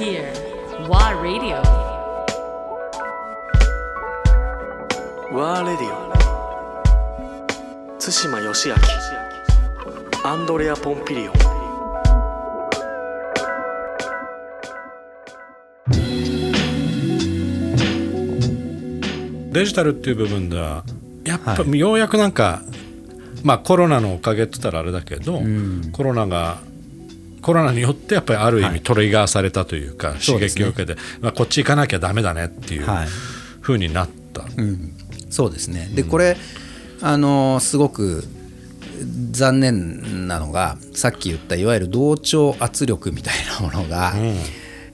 here. WA Radio. ワーレディオ対馬義明アンドレア・ポンピリオンデジタルっていう部分ではやっぱ、ようやくなんかまあコロナのおかげって言ったらあれだけど、コロナがコロナによってやっぱりある意味トリガーされたというか、刺激を受けて、まあ、こっち行かなきゃダメだねっていうはい。ふうになった、そうですね。でこれあのすごく残念なのがさっき言ったいわゆる同調圧力みたいなものが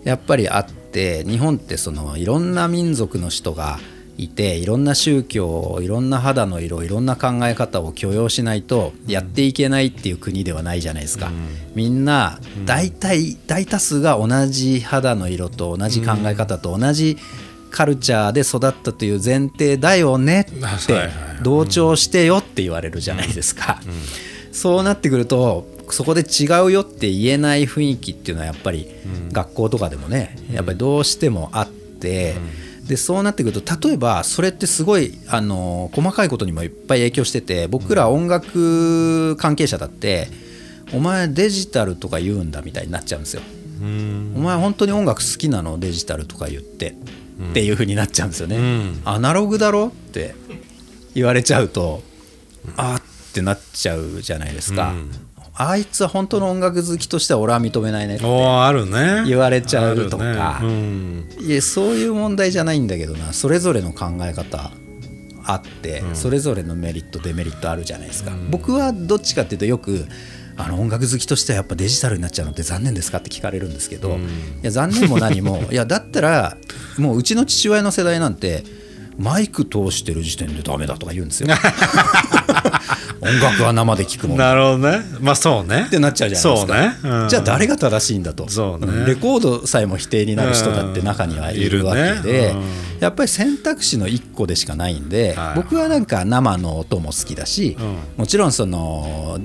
やっぱりあって日本ってそのいろんな民族の人がいていろんな宗教いろんな肌の色いろんな考え方を許容しないとやっていけないっていう国ではないじゃないですか、みんな大体大多数が同じ肌の色と同じ考え方と同じカルチャーで育ったという前提だよねって 同調してよって言われるじゃないですか、そうなってくるとそこで違うよって言えない雰囲気っていうのはやっぱり学校とかでもねやっぱりどうしてもあって、でそうなってくると例えばそれってすごいあの細かいことにもいっぱい影響してて僕ら音楽関係者だってお前デジタルとか言うんだみたいになっちゃうんですよ。お前本当に音楽好きなの？デジタルとか言って、っていう風になっちゃうんですよね、ん。アナログだろ？って言われちゃうと、あーってなっちゃうじゃないですか、あいつは本当の音楽好きとしては俺は認めないねって。言われちゃうとか。あるね。うん。いやそういう問題じゃないんだけどな。それぞれの考え方あって、それぞれのメリットデメリットあるじゃないですか、僕はどっちかっていうとよくあの音楽好きとしてはやっぱデジタルになっちゃうのって残念ですかって聞かれるんですけど、いや残念も何も。いやだったらもううちの父親の世代なんてマイク通してる時点でダメだとか言うんですよ。音楽は生で聞くもんなるほどね。まあそうね。ってなっちゃうじゃないですか。そうね。うん。じゃあ誰が正しいんだと。そうね。んレコードさえも否定になる人だって中にはいるわけうんね。うん。やっぱり選択肢の1個でしかないんで、はい。僕はなんか生の音も好きだし、うもちろんその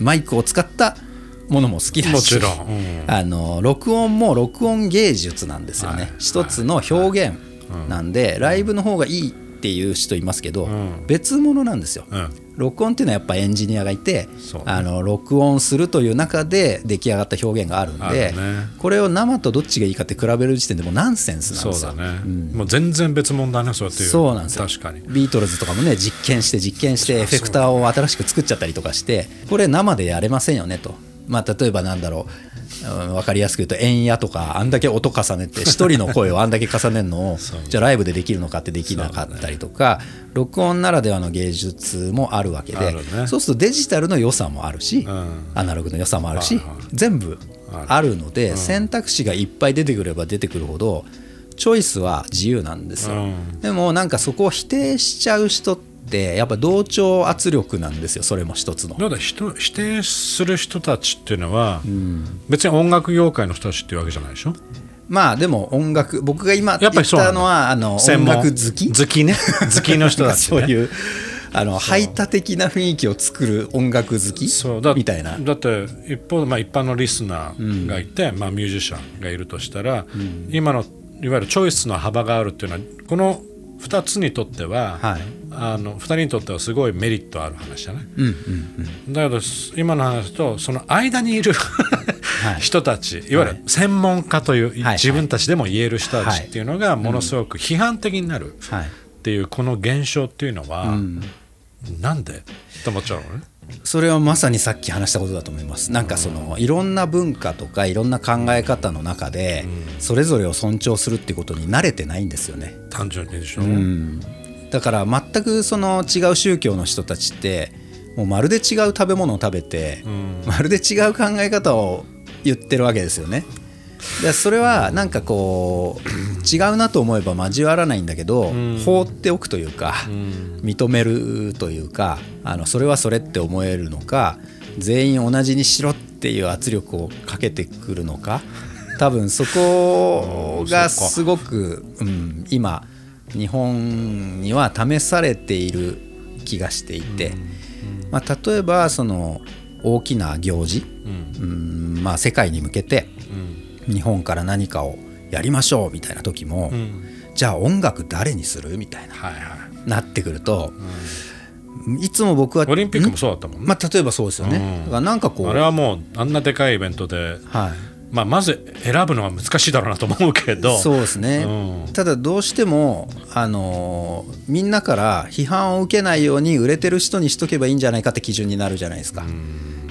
マイクを使ったものも好きだしもちろん。うん。あの録音も録音芸術なんですよね、はい。一つの表現なんで、ライブの方がいいっていう人いますけど、ん。別物なんですよ。うん。録音っていうのはやっぱエンジニアがいて、あの録音するという中で出来上がった表現があるんでこれを生とどっちがいいかって比べる時点でもうナンセンスなんですよ。ね、もう全然別物だねそうやって言そうなんですよ。確かに。ビートルズとかもね実験して実験してエフェクターを新しく作っちゃったりとかしてこれ生でやれませんよねと。まあ、例えばなんだろう、うん、分かりやすく言うと円やとかあんだけ音重ねて 一人の声をあんだけ重ねるのをじゃあライブでできるのかってできなかったりとか、録音ならではの芸術もあるわけでそうするとデジタルの良さもあるし、ん。アナログの良さもあるし、はいはい全部あるので、選択肢がいっぱい出てくれば出てくるほどチョイスは自由なんですよ、うん。でもなんかそこを否定しちゃう人ってやっぱ同調圧力なんですよそれも一つの。だ否定する人たちっていうのは、別に音楽業界の人たちっていうわけじゃないでしょ？まあでも音楽僕が今言っやっぱりそうなのたのはあの音楽好き？好きね。好きの人たち、ね、そういうあの排他的な雰囲気を作る音楽好き？そうだみたいな。だって一方で、まあ、一般のリスナーがいて、まあ、ミュージシャンがいるとしたら、今のいわゆるチョイスの幅があるっていうのはこの2つにとっては、はいあの2人にとってはすごいメリットある話じゃない、うんうん。だけど今の話とその間にいる、い。人たちいわゆる専門家という、はい自分たちでも言える人たちっていうのがものすごく批判的になるはい。っていうこの現象っていうのは、なんで？って思っちゃうのね。それはまさにさっき話したことだと思います。なんかそのいろんな文化とかいろんな考え方の中でそれぞれを尊重するっていうことに慣れてないんですよね。単純にでしょ、だから全くその違う宗教の人たちってもうまるで違う食べ物を食べて、まるで違う考え方を言ってるわけですよね。でそれはなんかこう違うなと思えば交わらないんだけど、放っておくというか、認めるというかあのそれはそれって思えるのか全員同じにしろっていう圧力をかけてくるのか。多分そこがすごく、うん、今日本には試されている気がしていて、まあ、例えばその大きな行事、うん。まあ、世界に向けて日本から何かをやりましょうみたいな時も、じゃあ音楽誰にするみたいなはいはい。なってくると、いつも僕はオリンピックもそうだったもんね、まあ、例えばそうですよね、うん。だからなんかこうあれはもうあんなでかいイベントで、はい、まあ、まず選ぶのは難しいだろうなと思うけど。そうですね、うん。ただどうしても、あのーみんなから批判を受けないように売れてる人にしとけばいいんじゃないかって基準になるじゃないですか、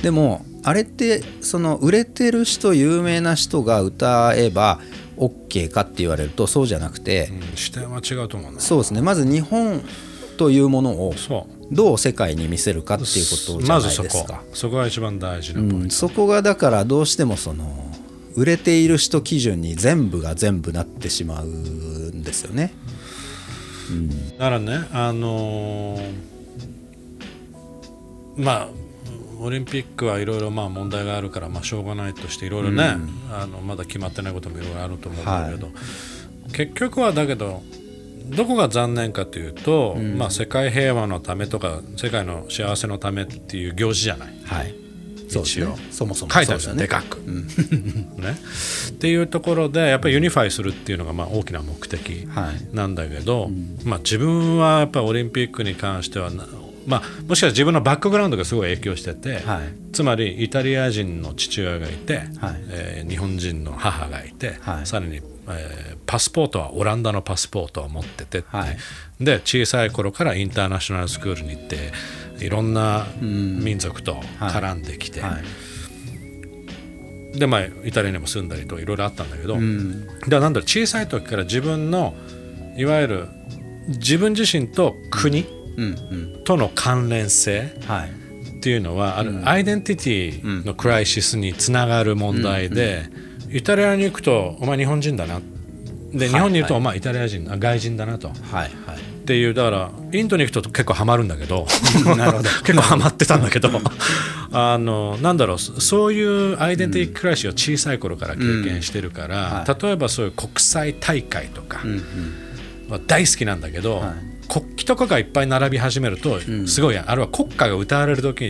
でもあれってその売れてる人有名な人が歌えば OK かって言われるとそうじゃなくて、うん視点は違うと思うな。そうですね。まず日本というものをどう世界に見せるかっていうことじゃまないずそこ。ですか。そこが一番大事なポイント、うん、そこがだからどうしてもその売れている人基準に全部が全部なってしまうんですよね。だからねあのーまあオリンピックはいろいろまあ問題があるからまあしょうがないとしていろいろね、あのまだ決まってないこともいろいろあると思うんだけど、結局はだけどどこが残念かというと、まあ、世界平和のためとか世界の幸せのためっていう行事じゃない。はい、一応ね。そもそも書いてあるそうですよね。でかく、ね。っていうところでやっぱり unify するっていうのがまあ大きな目的はい。なんだけど、まあ、自分はやっぱりオリンピックに関してはな、まあ、もしかしたら自分のバックグラウンドがすごい影響してて、はい。つまりイタリア人の父親がいて、はい。えー日本人の母がいて、はい。さらに、えーパスポートはオランダのパスポートを持ってて。はい。で小さい頃からインターナショナルスクールに行っていろんな民族と絡んできて、はい。でまあイタリアにも住んだりといろいろあったんだけど、うん。なんだろう小さい時から自分のいわゆる自分自身と国との関連性はい。っていうのは、あるアイデンティティのクライシスにつながる問題で、イタリアに行くとお前日本人だな。で日本にいると、お前イタリア人あ外人だなと。はい。はいっていうだからインドに行くと結構ハマるんだけど 結構ハマってたんだけど あのなんだろうそそういうアイデンティティクライシスを小さい頃から経験してるから、例えばそういう国際大会とかは大好きなんだけど、国旗とかがいっぱい並び始めると、すごいあるいは国歌が歌われる時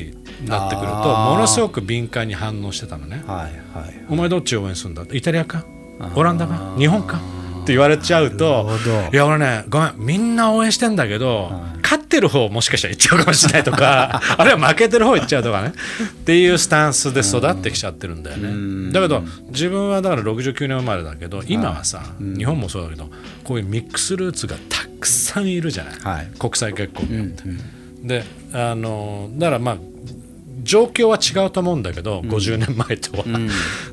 になってくるとものすごく敏感に反応してたのね。はいはいお前どっちを応援するんだ？イタリアか？オランダか？日本か？って言われちゃうといや俺ねごめんみんな応援してんだけど、勝ってる方もしかしたら言っちゃうかもしれないとか あるいは負けてる方言っちゃうとかねっていうスタンスで育ってきちゃってるんだよね。だけど自分はだから69年生まれだけど今はさ、日本もそうだけどこういうミックスルーツがたくさんいるじゃない、はい。国際結婚によって。であのだからまあ状況は違うと思うんだけど、50年前とは、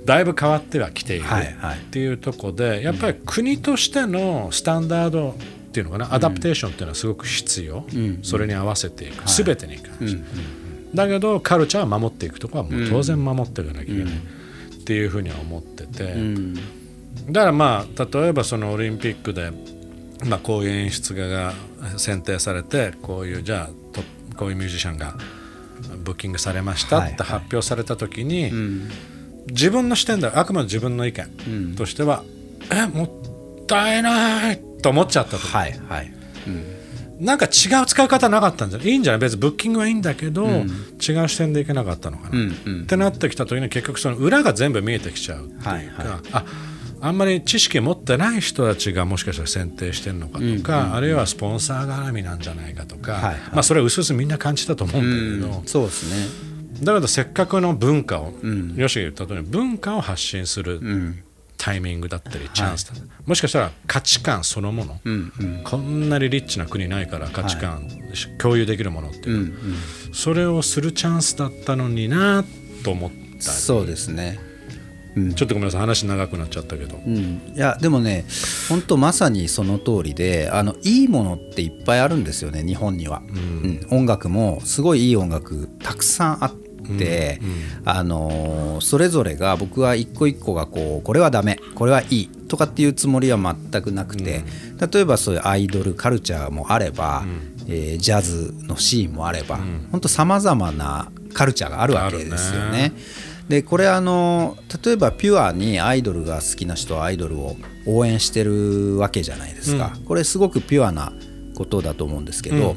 だいぶ変わってはきている。っていうところでやっぱり国としてのスタンダードっていうのかな、アダプテーションっていうのはすごく必要、それに合わせていく、全てに関して、だけどカルチャーは守っていくところはもう当然守っていかなきゃいけない、っていうふうには思ってて、だからまあ例えばそのオリンピックで、まあ、こういう演出家が選定されてこういうじゃあとこういうミュージシャンがブッキングされましたはいって発表された時に、自分の視点ではあくまで自分の意見としては、えもったいないと思っちゃったと、はいはい。なんか違う使い方なかったんじゃない？いいんじゃない？別にブッキングはいいんだけど、違う視点でいけなかったのかな、うんうん。ってなってきた時に結局その裏が全部見えてきちゃうっていうか、はいはい。ああんまり知識持ってない人たちがもしかしたら選定してるのかとか、あるいはスポンサー絡みなんじゃないかとか、はいはい。まあ、それはうすうすみんな感じたと思うんだけど、そうですね。だけどせっかくの文化を、よしが言った通り文化を発信するタイミングだったりチャンスだったり、もしかしたら価値観そのもの、こんなにリッチな国ないから価値観、共有できるものっていうの、それをするチャンスだったのになと思ったり。そうですねちょっとごめんなさい話長くなっちゃったけど、うん、いやでもね本当まさにその通りであのいいものっていっぱいあるんですよね日本には、うん。音楽もすごいいい音楽たくさんあって、あのーそれぞれが僕は一個一個がこうこれはダメこれはいいとかっていうつもりは全くなくて、例えばそういうアイドルカルチャーもあれば、えージャズのシーンもあれば、本当さまざまなカルチャーがあるわけですよあるね。でこれあの例えばピュアにアイドルが好きな人はアイドルを応援してるわけじゃないですか、これすごくピュアなことだと思うんですけど、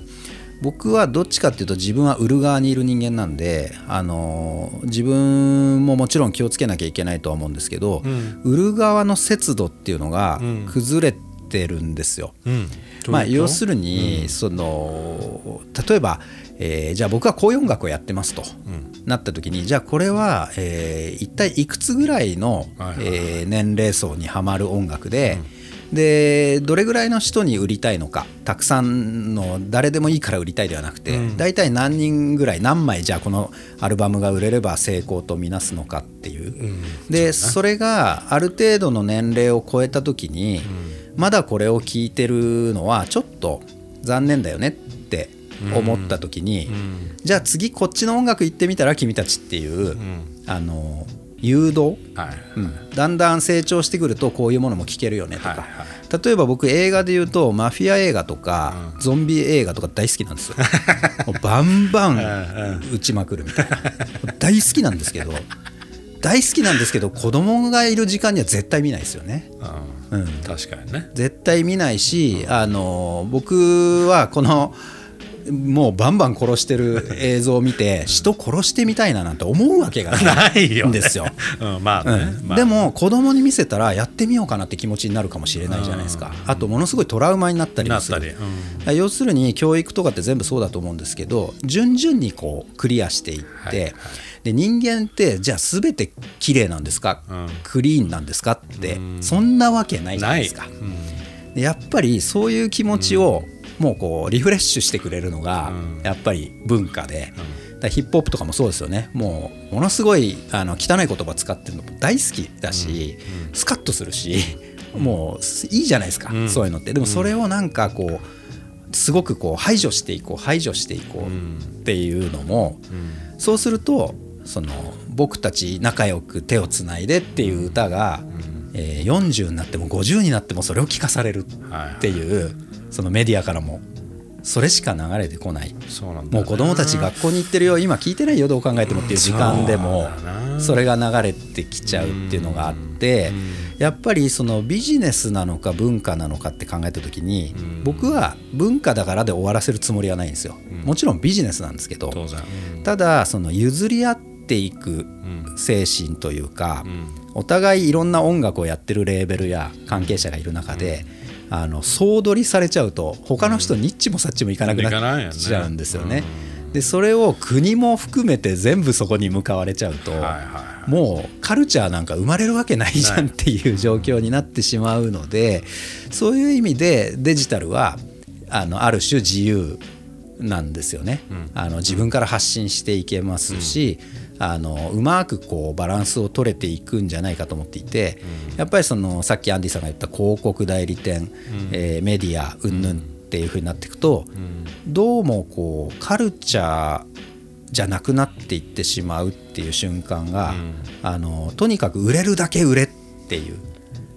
僕はどっちかっていうと自分は売る側にいる人間なんで、あの自分ももちろん気をつけなきゃいけないとは思うんですけど、売る側の節度っていうのが崩れてるんですよ。うん。まあ、要るするに、その例えば、えーじゃあ僕はこういう音楽をやってますと、なった時にじゃあこれは、えー一体いくつぐらいの、えー年齢層にはまる音楽で、でどれぐらいの人に売りたいのかたくさんの誰でもいいから売りたいではなくて、大体何人ぐらい何枚じゃあこのアルバムが売れれば成功とみなすのかっていう、でそれがある程度の年齢を超えた時に、まだこれを聞いてるのはちょっと残念だよね。って思った時に、じゃあ次こっちの音楽行ってみたら君たちっていう、あの誘導、はい。うん。だんだん成長してくるとこういうものも聞けるよねとか、はいは例えば僕映画で言うとマフィア映画とか、ゾンビ映画とか大好きなんですよ。バンバン撃ちまくるみたいな。大好きなんですけど大好きなんですけど子供がいる時間には絶対見ないですよね。うん。確かにね。絶対見ないし、あの僕はこのもうバンバン殺してる映像を見て人殺してみたいななんて思うわけがないんですよ。でも子供に見せたらやってみようかなって気持ちになるかもしれないじゃないですか。あとものすごいトラウマになったりもする。うん。要するに教育とかって全部そうだと思うんですけど順々にこうクリアしていって、はいはい。で人間ってじゃあ全て綺麗なんですか、うん。クリーンなんですか？って、そんなわけないじゃないですか。でやっぱりそういう気持ちをもうこうリフレッシュしてくれるのがやっぱり文化で、だヒップホップとかもそうですよね。もうものすごいあの汚い言葉使ってるのも大好きだし、スカッとするしもういいじゃないですか、そういうのって。でもそれをなんかこうすごくこう排除していこう排除していこうっていうのも、そうするとその僕たち仲良く手をつないでっていう歌が、えー40になっても50になってもそれを聞かされるっていう、そのメディアからもそれしか流れてこない。もう子供たち学校に行ってるよ。今聞いてないよどう考えてもっていう時間でもそれが流れてきちゃうっていうのがあってやっぱりそのビジネスなのか文化なのかって考えた時に僕は文化だからで終わらせるつもりはないんですよ。もちろんビジネスなんですけどただその譲り合っていく精神というかお互いいろんな音楽をやってるレーベルや関係者がいる中であの総取りされちゃうと他の人ニッチもサッチもいかなくなっちゃうんですよね。でそれを国も含めて全部そこに向かわれちゃうと、もうカルチャーなんか生まれるわけないじゃんっていう状況になってしまうのでそういう意味でデジタルはあのある種自由なんですよね、あの自分から発信していけますし、あのうまくこうバランスを取れていくんじゃないかと思っていて、やっぱりそのさっきアンディさんが言った広告代理店、えーメディア云々っていうふうになっていくと、どうもこうカルチャーじゃなくなっていってしまうっていう瞬間が、あのとにかく売れるだけ売れっていう。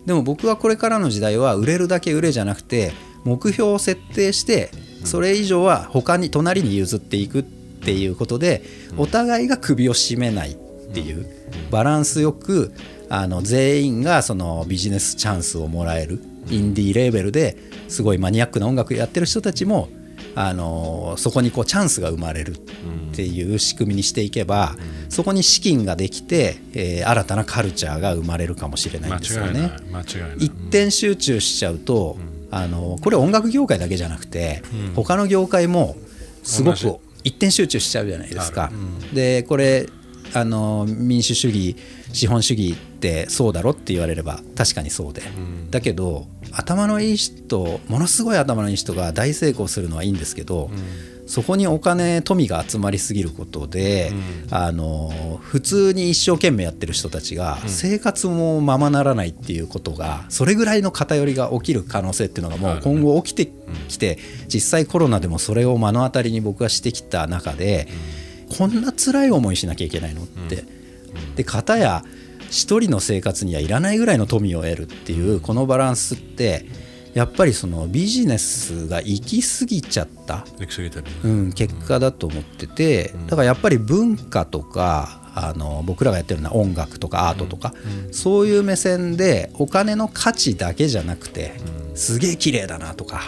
でも僕はこれからの時代は売れるだけ売れじゃなくて目標を設定してそれ以上は他に隣に譲っていくっていうことでお互いが首を絞めないっていうバランスよくあの全員がそのビジネスチャンスをもらえるインディーレーベルですごいマニアックな音楽やってる人たちもあのそこにこうチャンスが生まれるっていう仕組みにしていけば、そこに資金ができて、えー新たなカルチャーが生まれるかもしれないんですよね。一点集中しちゃうと、あのこれ音楽業界だけじゃなくて、他の業界もすごく一点集中しちゃうじゃないですか。でこれあの民主主義資本主義ってそうだろって言われれば確かにそうで、だけど頭のいい人ものすごい頭のいい人が大成功するのはいいんですけど、そこにお金富が集まりすぎることで、あの普通に一生懸命やってる人たちが生活もままならないっていうことがそれぐらいの偏りが起きる可能性っていうのがもう今後起きてきて実際コロナでもそれを目の当たりに僕はしてきた中でこんな辛い思いしなきゃいけないのって。で片や一人の生活にはいらないぐらいの富を得るっていうこのバランスってやっぱりそのビジネスが行き過ぎちゃった、行き過ぎてるうん、結果だと思っててだからやっぱり文化とかあの僕らがやってるような音楽とかアートとか、そういう目線でお金の価値だけじゃなくて、すげえ綺麗だなとか、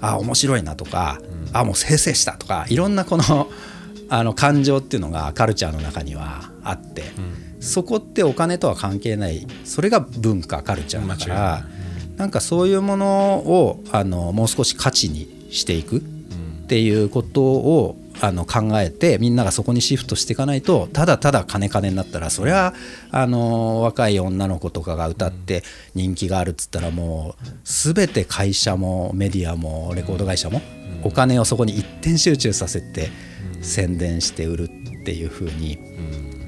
あ面白いなとか、あもう生成したとかいろんなこの あの感情っていうのがカルチャーの中にはあって、そこってお金とは関係ない。それが文化カルチャーだから、なんかそういうものをあのもう少し価値にしていくっていうことをあの考えてみんながそこにシフトしていかないとただただ金金になったらそれはあの若い女の子とかが歌って人気があるっつったらもう全て会社もメディアもレコード会社もお金をそこに一点集中させて宣伝して売るっていう風に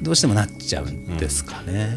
どうしてもなっちゃうんですかね。